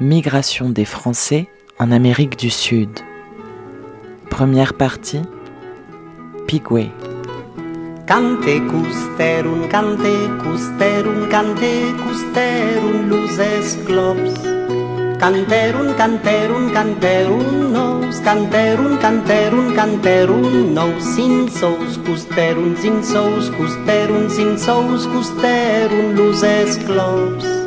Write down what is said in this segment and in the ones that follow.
Migration des Français en Amérique du Sud. Première partie Pigway. Cante custerun, cante custerun, cante custerun, luzes globs. Canterun, canterun, canterun, nos, canterun, canterun, canterun, nos, sin sous, custerun, sin sous, custerun, sin sous, custerun, luzes globs.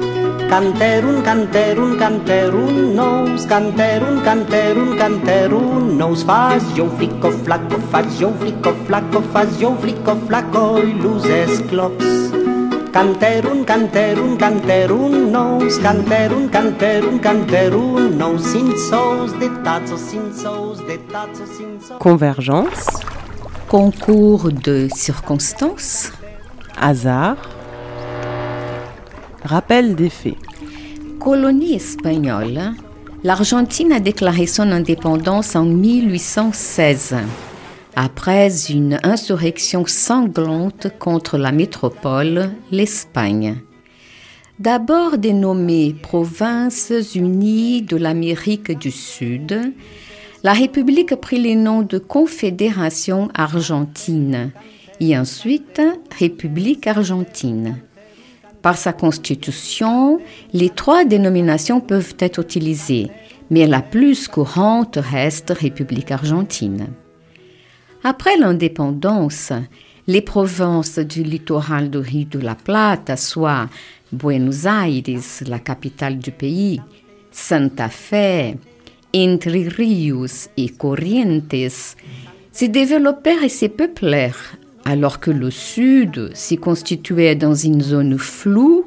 Canterun, canterun, canterun, nos, canterun, canterun, canterun, nos, faz jo flico flaco, faz jo flico flaco, faz jo flico flaco, e luzes globs. Canterun, canterun, canterun, nos, canterun, canterun, canterun, nos, sin sos, de tazos, sin sos, de tazos, sin sos. Convergence, Concours de circonstances, hasard, rappel des faits. colonie espagnole, l'Argentine a déclaré son indépendance en 1816, après une insurrection sanglante contre la métropole, l'Espagne. D'abord dénommée Provinces unies de l'Amérique du Sud, la République prit les noms de Confédération argentine et ensuite République argentine. Par sa constitution, les trois dénominations peuvent être utilisées, mais la plus courante reste République argentine. Après l'indépendance, les provinces du littoral de Rio de la Plata, soit Buenos Aires, la capitale du pays, Santa Fe, Entre Rios et Corrientes, se développèrent et se peuplèrent, alors que le sud s'y constituait dans une zone floue,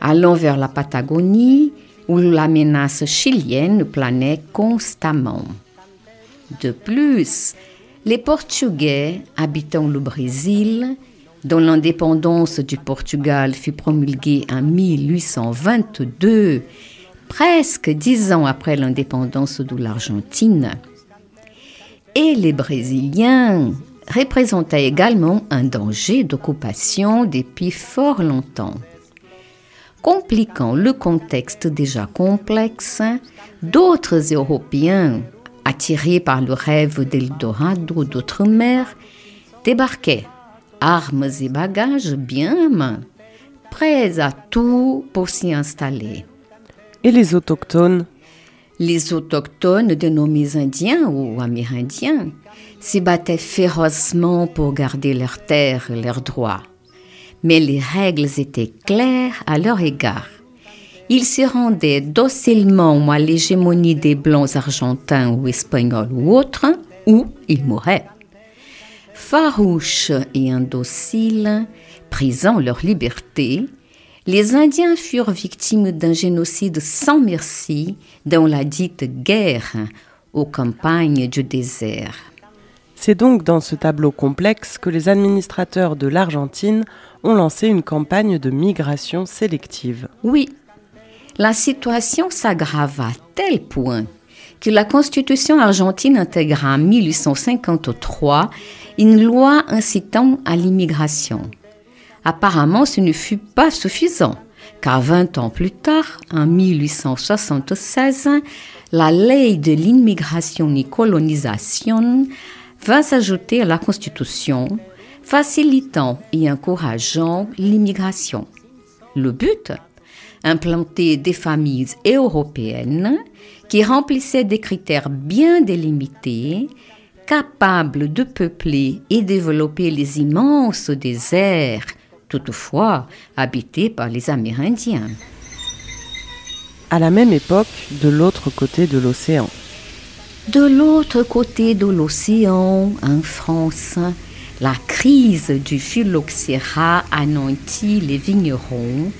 allant vers la Patagonie, où la menace chilienne planait constamment. De plus, les Portugais habitant le Brésil, dont l'indépendance du Portugal fut promulguée en 1822, presque dix ans après l'indépendance de l'Argentine, et les Brésiliens représentaient également un danger d'occupation depuis fort longtemps. Compliquant le contexte déjà complexe, d'autres Européens, attirés par le rêve d'Eldorado d'outre-mer, débarquaient, armes et bagages bien en main, prêts à tout pour s'y installer. Et les autochtones Les autochtones dénommés Indiens ou Amérindiens se battaient férocement pour garder leurs terres et leurs droits. Mais les règles étaient claires à leur égard. Ils se rendaient docilement à l'hégémonie des Blancs argentins ou espagnols ou autres, ou ils mouraient. Farouches et indociles, prisant leur liberté, les Indiens furent victimes d'un génocide sans merci dans la dite guerre aux campagnes du désert. C'est donc dans ce tableau complexe que les administrateurs de l'Argentine ont lancé une campagne de migration sélective. Oui, la situation s'aggrava à tel point que la Constitution argentine intégra en 1853 une loi incitant à l'immigration. Apparemment, ce ne fut pas suffisant, car 20 ans plus tard, en 1876, la ley de l'immigration et colonisation va s'ajouter à la Constitution, facilitant et encourageant l'immigration. Le but Implanter des familles européennes qui remplissaient des critères bien délimités, capables de peupler et développer les immenses déserts, toutefois habités par les Amérindiens. À la même époque, de l'autre côté de l'océan. De l'autre côté de l'océan, en France, la crise du phylloxéra anéantit les vignerons,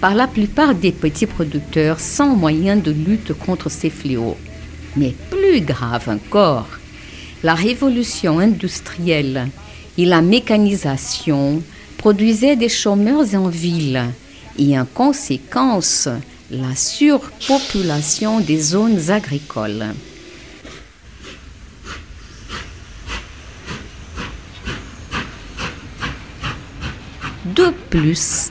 par la plupart des petits producteurs sans moyen de lutte contre ces fléaux. Mais plus grave encore, la révolution industrielle et la mécanisation produisaient des chômeurs en ville et en conséquence la surpopulation des zones agricoles. De plus,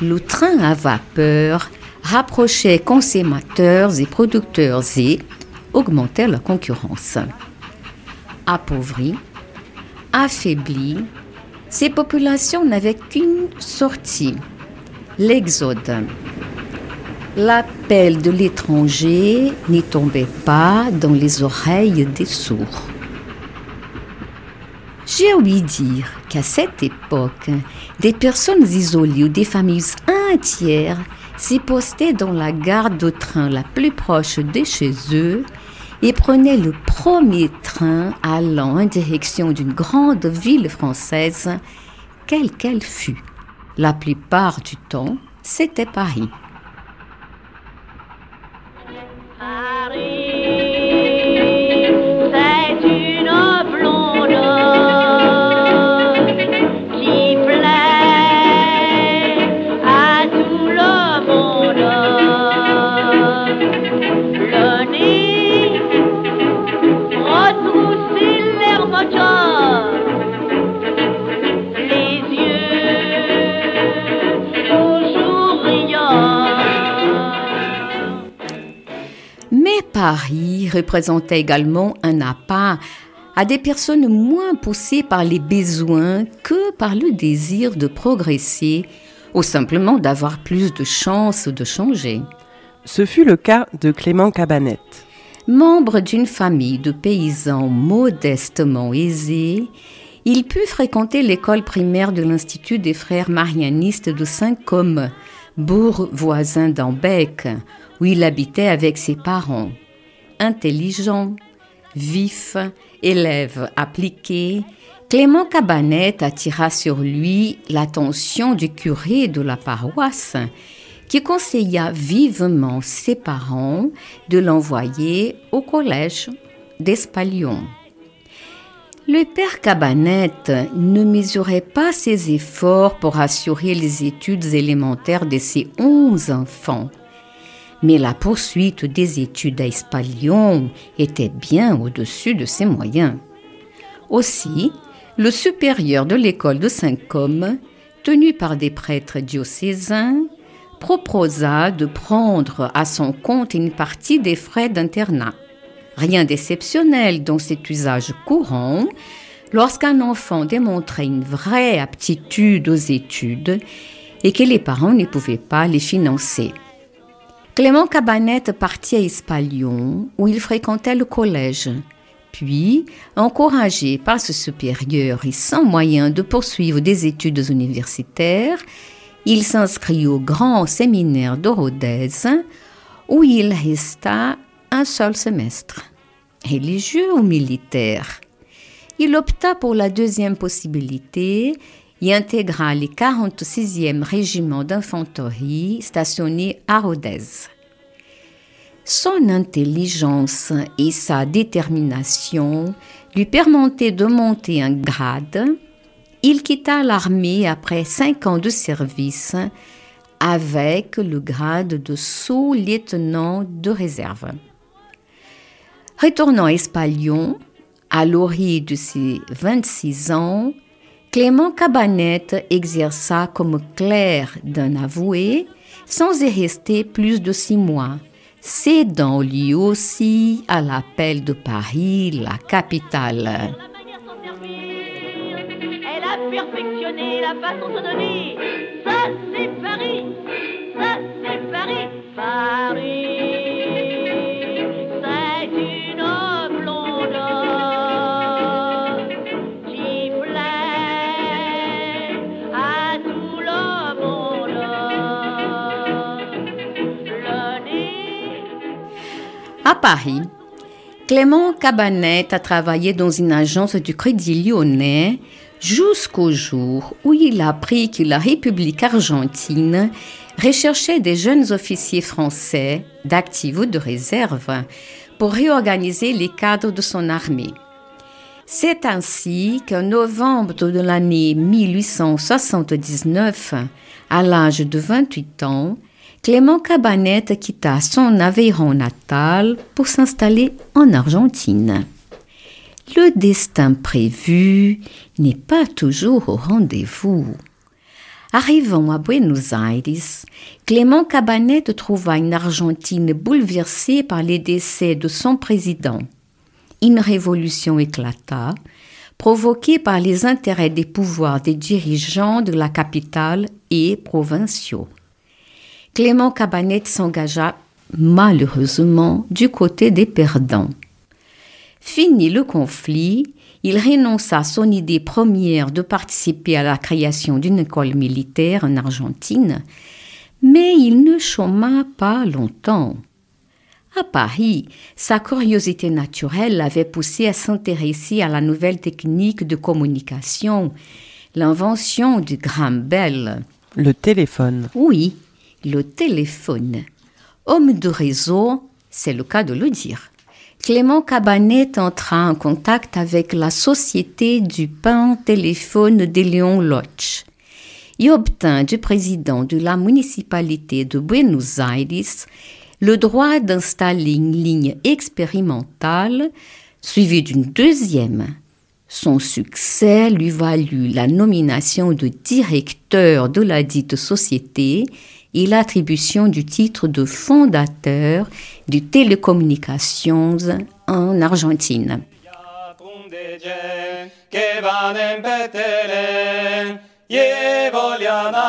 le train à vapeur rapprochait consommateurs et producteurs et augmentait la concurrence. Appauvries, affaiblies, ces populations n'avaient qu'une sortie, l'exode. L'appel de l'étranger n'y tombait pas dans les oreilles des sourds. J'ai ouï dire qu'à cette époque, des personnes isolées ou des familles entières s'y postaient dans la gare de train la plus proche de chez eux et prenaient le premier train allant en direction d'une grande ville française, quelle qu'elle fût. La plupart du temps, c'était Paris. Paris représentait également un appât à des personnes moins poussées par les besoins que par le désir de progresser ou simplement d'avoir plus de chances de changer. Ce fut le cas de Clément Cabanette. Membre d'une famille de paysans modestement aisés, il put fréquenter l'école primaire de l'Institut des frères marianistes de Saint-Côme, bourg voisin d'Ambec, où il habitait avec ses parents intelligent, vif, élève appliqué, Clément Cabanet attira sur lui l'attention du curé de la paroisse, qui conseilla vivement ses parents de l'envoyer au collège d'Espalion. Le père Cabanet ne mesurait pas ses efforts pour assurer les études élémentaires de ses onze enfants mais la poursuite des études à Espalion était bien au-dessus de ses moyens. Aussi, le supérieur de l'école de Saint-Côme, tenu par des prêtres diocésains, proposa de prendre à son compte une partie des frais d'internat. Rien d'exceptionnel dans cet usage courant lorsqu'un enfant démontrait une vraie aptitude aux études et que les parents ne pouvaient pas les financer. Clément Cabanette partit à Espalion, où il fréquentait le collège. Puis, encouragé par ce supérieur et sans moyen de poursuivre des études universitaires, il s'inscrit au grand séminaire de Rodez, où il resta un seul semestre. Religieux ou militaire? Il opta pour la deuxième possibilité et intégra les 46e régiment d'infanterie stationné à Rodez. Son intelligence et sa détermination lui permettaient de monter un grade. Il quitta l'armée après cinq ans de service avec le grade de sous-lieutenant de réserve. Retournant à Espalion, à l'orée de ses 26 ans, Clément Cabanette exerça comme clerc d'un avoué sans y rester plus de six mois, cédant lui aussi à l'appel de Paris, la capitale. Elle a perfectionné la façon de donner. Ça, c'est Paris. Ça, c'est Paris. Paris. À Paris, Clément Cabanet a travaillé dans une agence du Crédit Lyonnais jusqu'au jour où il a appris que la République argentine recherchait des jeunes officiers français d'actifs ou de réserve pour réorganiser les cadres de son armée. C'est ainsi qu'en novembre de l'année 1879, à l'âge de 28 ans, Clément Cabanette quitta son Aveyron natal pour s'installer en Argentine. Le destin prévu n'est pas toujours au rendez-vous. Arrivant à Buenos Aires, Clément Cabanette trouva une Argentine bouleversée par les décès de son président. Une révolution éclata, provoquée par les intérêts des pouvoirs des dirigeants de la capitale et provinciaux. Clément Cabanette s'engagea malheureusement du côté des perdants. Fini le conflit, il renonça à son idée première de participer à la création d'une école militaire en Argentine, mais il ne chôma pas longtemps. À Paris, sa curiosité naturelle l'avait poussé à s'intéresser à la nouvelle technique de communication, l'invention du Graham Bell. Le téléphone. Oui, le téléphone. Homme de réseau, c'est le cas de le dire. Clément Cabanet entra en contact avec la société du pain téléphone de Léon Loch et obtint du président de la municipalité de Buenos Aires le droit d'installer une ligne expérimentale suivie d'une deuxième. Son succès lui valut la nomination de directeur de la dite société et l'attribution du titre de fondateur du télécommunications en Argentine. Je vogliana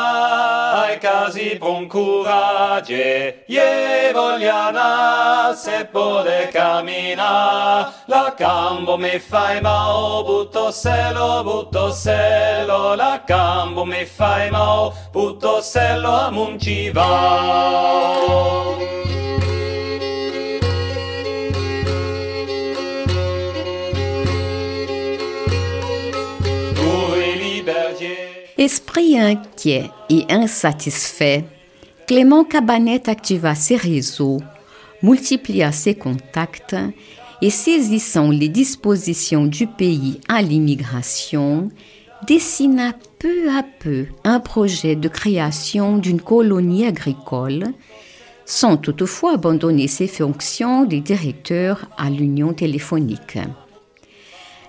ai casi buon courage, je vogliana se pode cammina, la cambo mi fai mau, butto selo, butto selo, la cambo mi fai mau, butto selo a munciva. Esprit inquiet et insatisfait, Clément Cabanet activa ses réseaux, multiplia ses contacts et saisissant les dispositions du pays à l'immigration, dessina peu à peu un projet de création d'une colonie agricole, sans toutefois abandonner ses fonctions de directeur à l'Union téléphonique.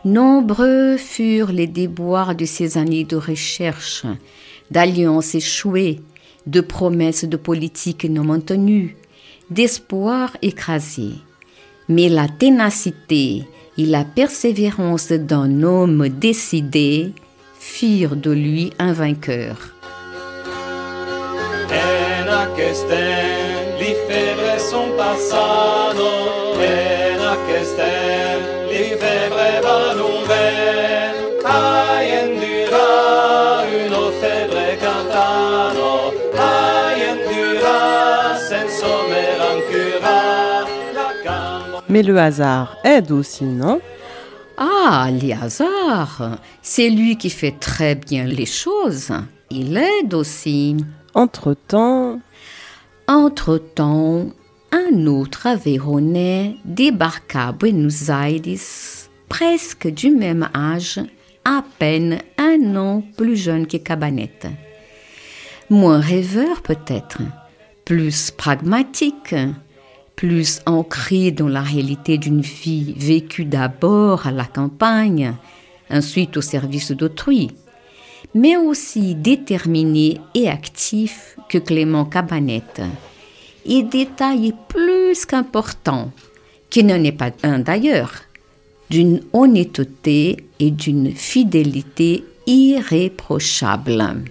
Nombreux furent les déboires de ces années de recherche, d'alliances échouées, de promesses de politique non maintenues, d'espoirs écrasés. Mais la ténacité et la persévérance d'un homme décidé firent de lui un vainqueur. Mais le hasard aide aussi, non? Ah, le hasard C'est lui qui fait très bien les choses. Il aide aussi. Entre-temps... Entre-temps, un autre Aveyronais débarqua à Buenos Aires, presque du même âge, à peine un an plus jeune que Cabanette. Moins rêveur peut-être, plus pragmatique, plus ancré dans la réalité d'une vie vécue d'abord à la campagne, ensuite au service d'autrui, mais aussi déterminé et actif que Clément Cabanette. Et détail plus qu'important, qui n'en est pas un d'ailleurs, d'une honnêteté et d'une fidélité irréprochables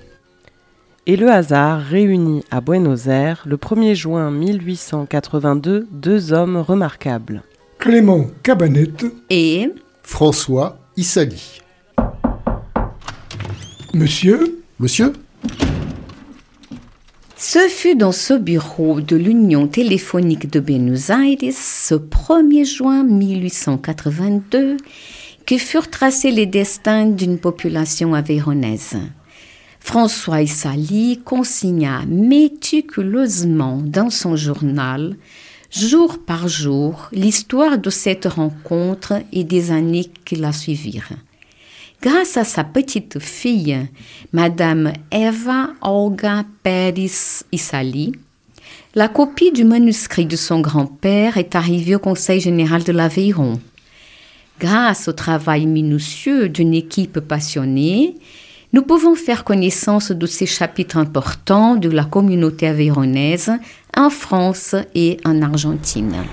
et le hasard réunit à Buenos Aires le 1er juin 1882 deux hommes remarquables. Clément Cabanette et François Issali. Monsieur Monsieur Ce fut dans ce bureau de l'Union téléphonique de Buenos Aires, ce 1er juin 1882, que furent tracés les destins d'une population avéronaise. François Issali consigna méticuleusement dans son journal, jour par jour, l'histoire de cette rencontre et des années qui la suivirent. Grâce à sa petite fille, Madame Eva Olga Pérez Issali, la copie du manuscrit de son grand-père est arrivée au Conseil général de l'Aveyron. Grâce au travail minutieux d'une équipe passionnée, nous pouvons faire connaissance de ces chapitres importants de la communauté avéronaise en France et en Argentine.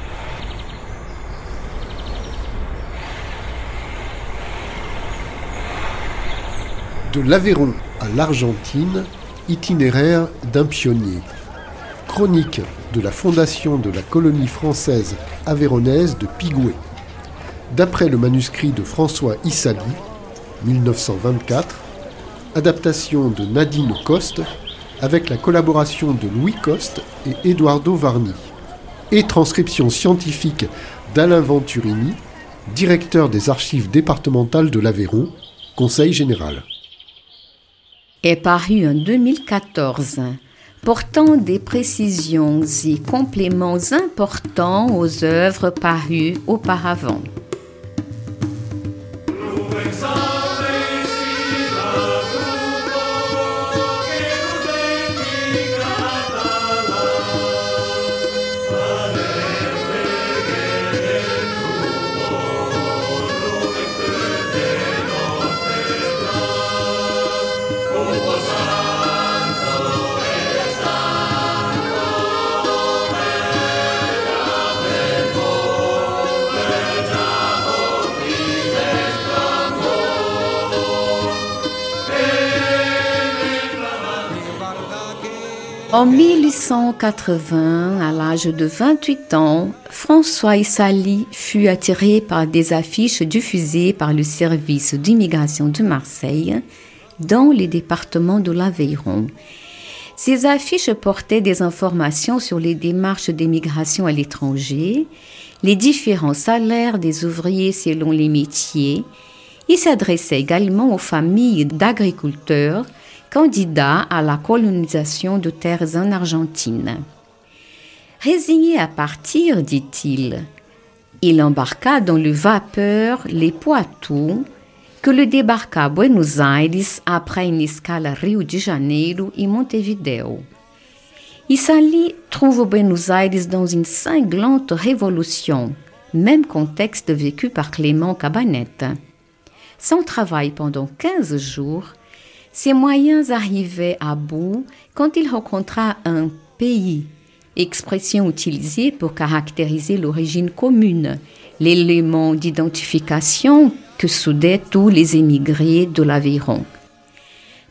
De l'Aveyron à l'Argentine, itinéraire d'un pionnier. Chronique de la fondation de la colonie française avéronaise de Pigoué. D'après le manuscrit de François Issali, 1924, adaptation de Nadine Coste, avec la collaboration de Louis Coste et Eduardo Varni, et transcription scientifique d'Alain Venturini, directeur des archives départementales de l'Aveyron, Conseil général. Est paru en 2014 portant des précisions et compléments importants aux œuvres parues auparavant. En 1880, à l'âge de 28 ans, François Issali fut attiré par des affiches diffusées par le service d'immigration de Marseille dans les départements de l'Aveyron. Ces affiches portaient des informations sur les démarches d'émigration à l'étranger, les différents salaires des ouvriers selon les métiers. Ils s'adressaient également aux familles d'agriculteurs candidat à la colonisation de terres en Argentine. Résigné à partir, dit-il, il embarqua dans le vapeur les Poitou, que le débarqua à Buenos Aires après une escale à Rio de Janeiro et Montevideo. Issali trouve Buenos Aires dans une cinglante révolution, même contexte vécu par Clément Cabanette. Son travail pendant 15 jours ses moyens arrivaient à bout quand il rencontra un pays, expression utilisée pour caractériser l'origine commune, l'élément d'identification que soudaient tous les émigrés de l'Aveyron.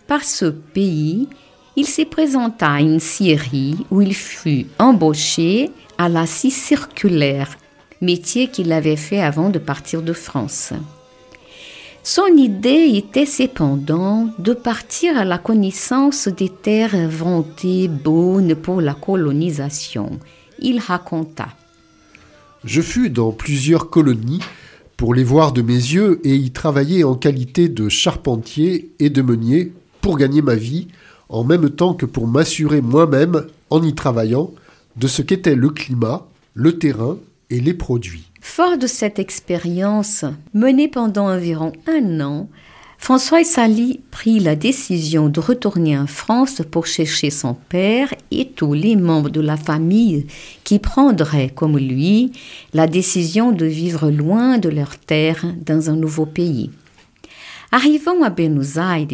Par ce pays, il s'y présenta à une scierie où il fut embauché à la scie circulaire, métier qu'il avait fait avant de partir de France. Son idée était cependant de partir à la connaissance des terres inventées bonnes pour la colonisation. Il raconta. Je fus dans plusieurs colonies pour les voir de mes yeux et y travailler en qualité de charpentier et de meunier pour gagner ma vie, en même temps que pour m'assurer moi-même, en y travaillant, de ce qu'était le climat, le terrain et les produits. Fort de cette expérience, menée pendant environ un an, François Sali prit la décision de retourner en France pour chercher son père et tous les membres de la famille qui prendraient, comme lui, la décision de vivre loin de leur terre dans un nouveau pays. Arrivant à Buenos Aires,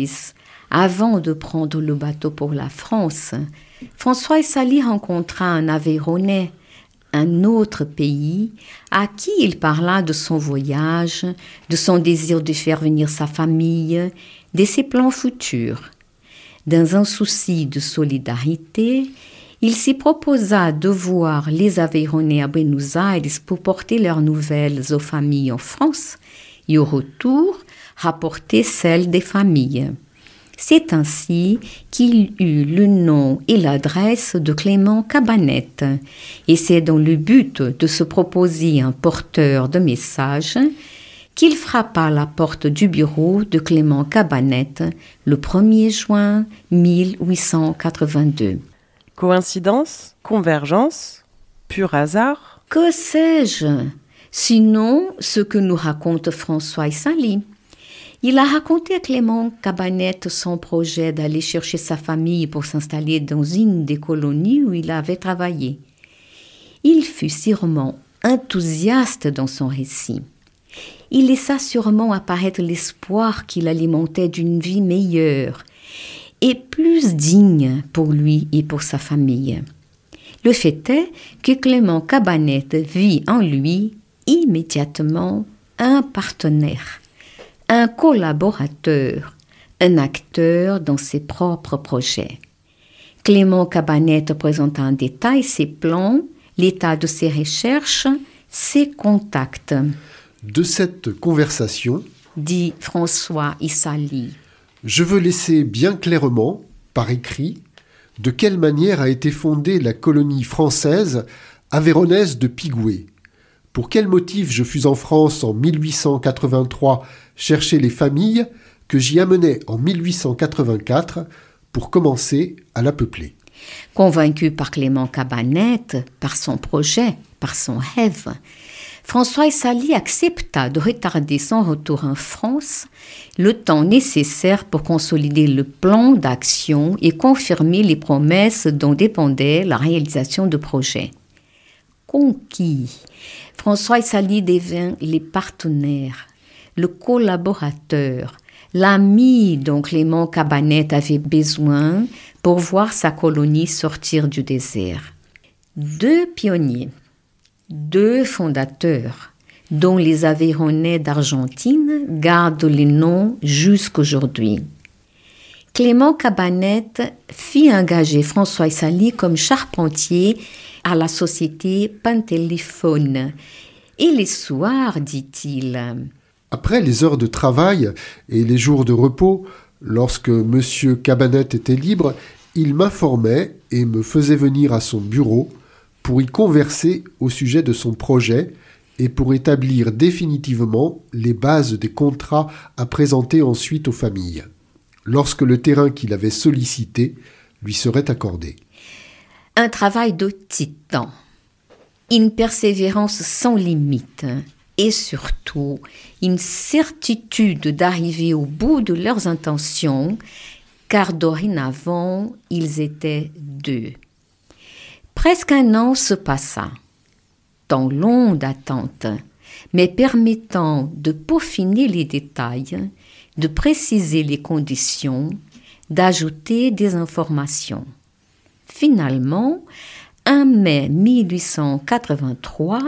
avant de prendre le bateau pour la France, François Sali rencontra un Aveyronais un autre pays, à qui il parla de son voyage, de son désir de faire venir sa famille, de ses plans futurs. Dans un souci de solidarité, il s'y proposa de voir les Aveyronnais à Buenos Aires pour porter leurs nouvelles aux familles en France et au retour rapporter celles des familles. C'est ainsi qu'il eut le nom et l'adresse de Clément Cabanette, et c'est dans le but de se proposer un porteur de messages qu'il frappa la porte du bureau de Clément Cabanette le 1er juin 1882. Coïncidence Convergence Pur hasard? Que sais-je? Sinon, ce que nous raconte François Sali. Il a raconté à Clément Cabanette son projet d'aller chercher sa famille pour s'installer dans une des colonies où il avait travaillé. Il fut sûrement enthousiaste dans son récit. il laissa sûrement apparaître l'espoir qu'il alimentait d'une vie meilleure et plus digne pour lui et pour sa famille. Le fait est que Clément Cabanette vit en lui immédiatement un partenaire, un collaborateur, un acteur dans ses propres projets. Clément Cabanette présente en détail ses plans, l'état de ses recherches, ses contacts. De cette conversation, dit François Issali, je veux laisser bien clairement, par écrit, de quelle manière a été fondée la colonie française avéronaise de Pigoué. Pour quel motif je fus en France en 1883 chercher les familles que j'y amenais en 1884 pour commencer à la peupler. Convaincu par Clément Cabanette, par son projet, par son rêve, François Sali accepta de retarder son retour en France le temps nécessaire pour consolider le plan d'action et confirmer les promesses dont dépendait la réalisation du projet. Conquis, François Sali devint les partenaires, le collaborateur, l'ami dont Clément Cabanette avait besoin pour voir sa colonie sortir du désert. Deux pionniers deux fondateurs, dont les Aveyronais d'Argentine gardent les noms jusqu'aujourd'hui. Clément Cabanette fit engager François Sali comme charpentier à la société Pantéléphone. Et les soirs, dit-il. Après les heures de travail et les jours de repos, lorsque M. Cabanette était libre, il m'informait et me faisait venir à son bureau pour y converser au sujet de son projet et pour établir définitivement les bases des contrats à présenter ensuite aux familles, lorsque le terrain qu'il avait sollicité lui serait accordé. Un travail de titan, une persévérance sans limite et surtout une certitude d'arriver au bout de leurs intentions, car dorénavant ils étaient deux. Presque un an se passa, temps long d'attente, mais permettant de peaufiner les détails, de préciser les conditions, d'ajouter des informations. Finalement, en mai 1883,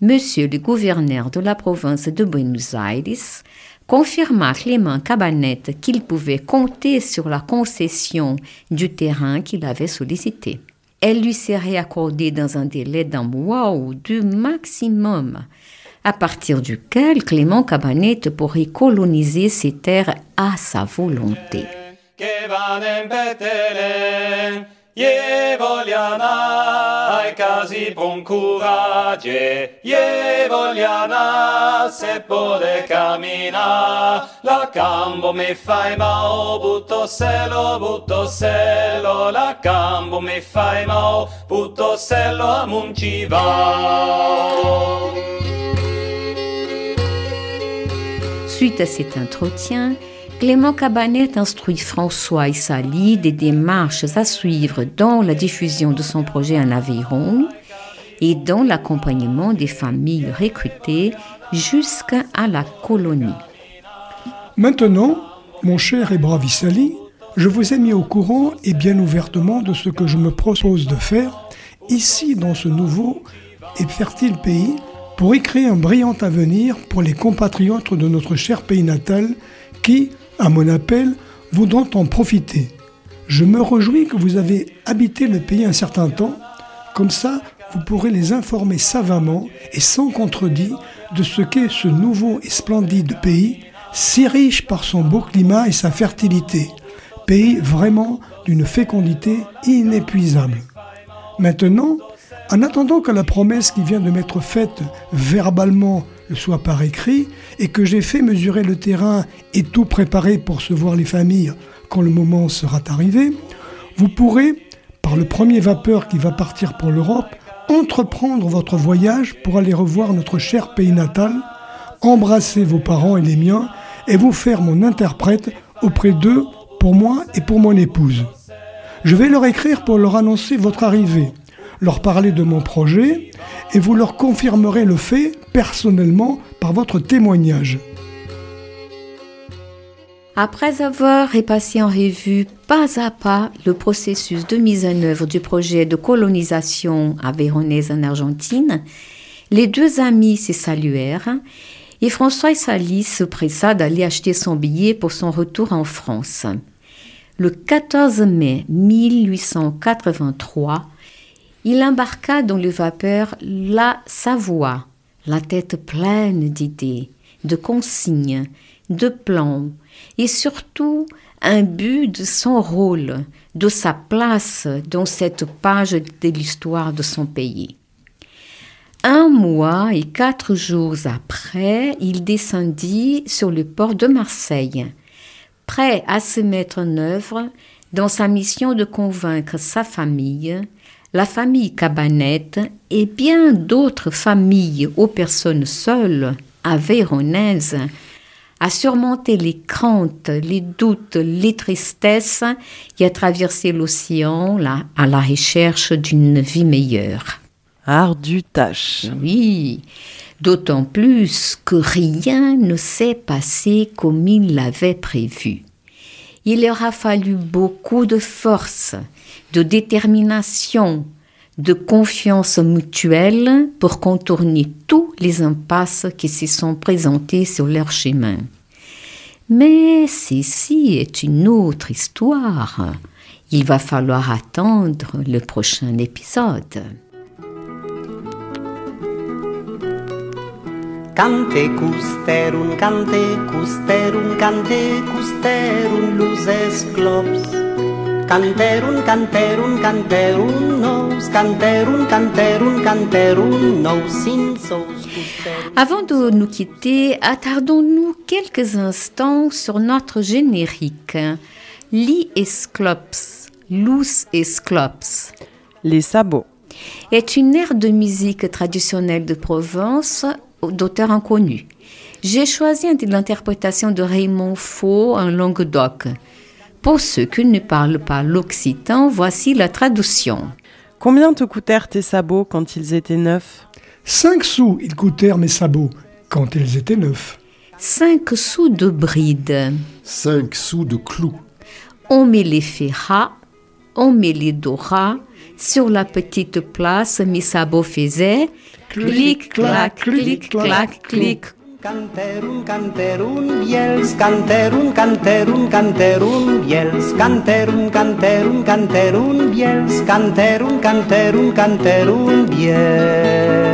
Monsieur le gouverneur de la province de Buenos Aires confirma à Clément Cabanette qu'il pouvait compter sur la concession du terrain qu'il avait sollicité elle lui serait accordée dans un délai d'un mois ou deux maximum, à partir duquel Clément Cabanette pourrait coloniser ces terres à sa volonté. Je vogliana ai casi bon courage. Je vogliana se pode cammina La cambo mi fai mau butto selo butto selo. La cambo mi fai mau butto selo a munci va. Suite à cet entretien, Clément Cabanet instruit François et Sali des démarches à suivre dans la diffusion de son projet en Aveyron et dans l'accompagnement des familles recrutées jusqu'à la colonie. Maintenant, mon cher et brave Issali, je vous ai mis au courant et bien ouvertement de ce que je me propose de faire ici dans ce nouveau et fertile pays pour y créer un brillant avenir pour les compatriotes de notre cher pays natal qui, à mon appel, voudront en profiter. Je me réjouis que vous avez habité le pays un certain temps, comme ça vous pourrez les informer savamment et sans contredit de ce qu'est ce nouveau et splendide pays, si riche par son beau climat et sa fertilité, pays vraiment d'une fécondité inépuisable. Maintenant, en attendant que la promesse qui vient de m'être faite verbalement le soit par écrit, et que j'ai fait mesurer le terrain et tout préparer pour se voir les familles quand le moment sera arrivé, vous pourrez, par le premier vapeur qui va partir pour l'Europe, entreprendre votre voyage pour aller revoir notre cher pays natal, embrasser vos parents et les miens, et vous faire mon interprète auprès d'eux pour moi et pour mon épouse. Je vais leur écrire pour leur annoncer votre arrivée, leur parler de mon projet, et vous leur confirmerez le fait personnellement par votre témoignage. Après avoir repassé en revue pas à pas le processus de mise en œuvre du projet de colonisation avéronaise en Argentine, les deux amis se saluèrent et François Salis se pressa d'aller acheter son billet pour son retour en France. Le 14 mai 1883, il embarqua dans le vapeur La Savoie, la tête pleine d'idées, de consignes, de plans, et surtout un but de son rôle, de sa place dans cette page de l'histoire de son pays. Un mois et quatre jours après, il descendit sur le port de Marseille, prêt à se mettre en œuvre dans sa mission de convaincre sa famille, la famille Cabanette et bien d'autres familles aux personnes seules, aveyronaises, à surmonter les craintes, les doutes, les tristesses et à traverser l'océan à la recherche d'une vie meilleure. Ardue tâche. Oui, d'autant plus que rien ne s'est passé comme il l'avait prévu. Il leur a fallu beaucoup de force, de détermination, de confiance mutuelle pour contourner tous les impasses qui se sont présentées sur leur chemin. Mais ceci est une autre histoire. Il va falloir attendre le prochain épisode. Cante custerum, cante custerum, cante custerum, luces glops. Canterum, canterum, canterum, nos, canterum, canterum, canterum, nos, sinsos, custerum. Avant de nous quitter, attardons-nous quelques instants sur notre générique. Li Esclops, Luz Esclops, Les sabots. est une aire de musique traditionnelle de Provence d'auteur inconnu. J'ai choisi l'interprétation de Raymond Faux en Languedoc. Pour ceux qui ne parlent pas l'occitan, voici la traduction. Combien te coûtèrent tes sabots quand ils étaient neufs Cinq sous ils coûtèrent mes sabots quand ils étaient neufs. Cinq sous de bride. 5 sous de clous. On met les ferras, on met les doras. Sur la petite place, mes sabots faisaient Klick, klack, klick, klack, klick. Canterun, canterun, biels, canterun, canterun, canterun, biels, canterun, canterun, canterun, biels, canterun, canterun, canterun, biels.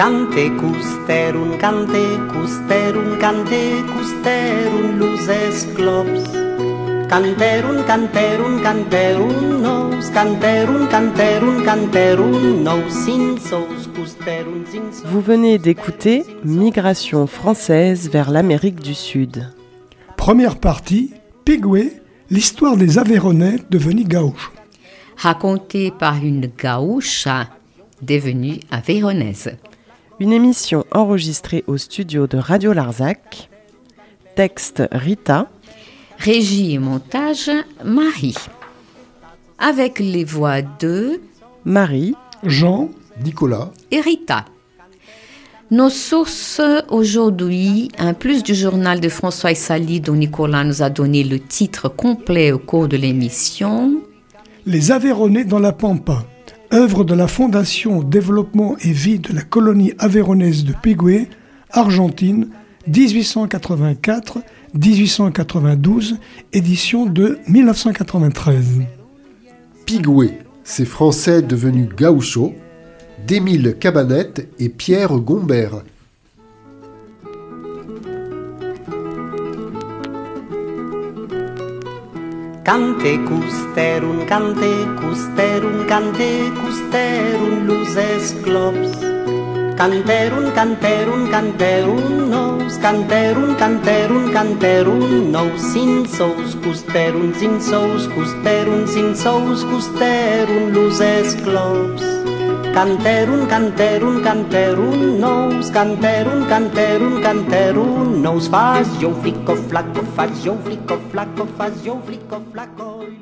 Cante custerum, cante custerum, cante custerum, luces glops. Canterum, canterum, canterum, nos, canterum, canterum, canterum, nos, sinsos, custerum, sinsos. Vous venez d'écouter Migration française vers l'Amérique du Sud. Première partie, Pigoué, l'histoire des Aveyronais devenus gauches. Raconté par une gaucha devenue aveyronnaise. Une émission enregistrée au studio de Radio Larzac. Texte Rita. Régie et montage, Marie. Avec les voix de Marie. Jean, Nicolas, et Rita. Nos sources aujourd'hui, en plus du journal de François Sali dont Nicolas nous a donné le titre complet au cours de l'émission, Les Aveyronais dans la Pampa, œuvre de la Fondation Développement et Vie de la colonie aveyronnaise de Pigoué, Argentine, 1884-1892, édition de 1993. Pigoué, ces Français devenus gauchos, d'Émile Cabanette et Pierre Gombert. Cante custerum, cante custerum, cante custerum, luzes clops. Canterun, canterun, canterun nous, canterun, canterun, canterun nous, sin sous, custerun, sin sous, custerun, sin sous, custerun, luzes clops. Canterum, canterum, canterum, nos, canterum, canterum, canterum, nos, faz, eu fico flaco, faz, eu fico flaco, faz, eu fico flaco.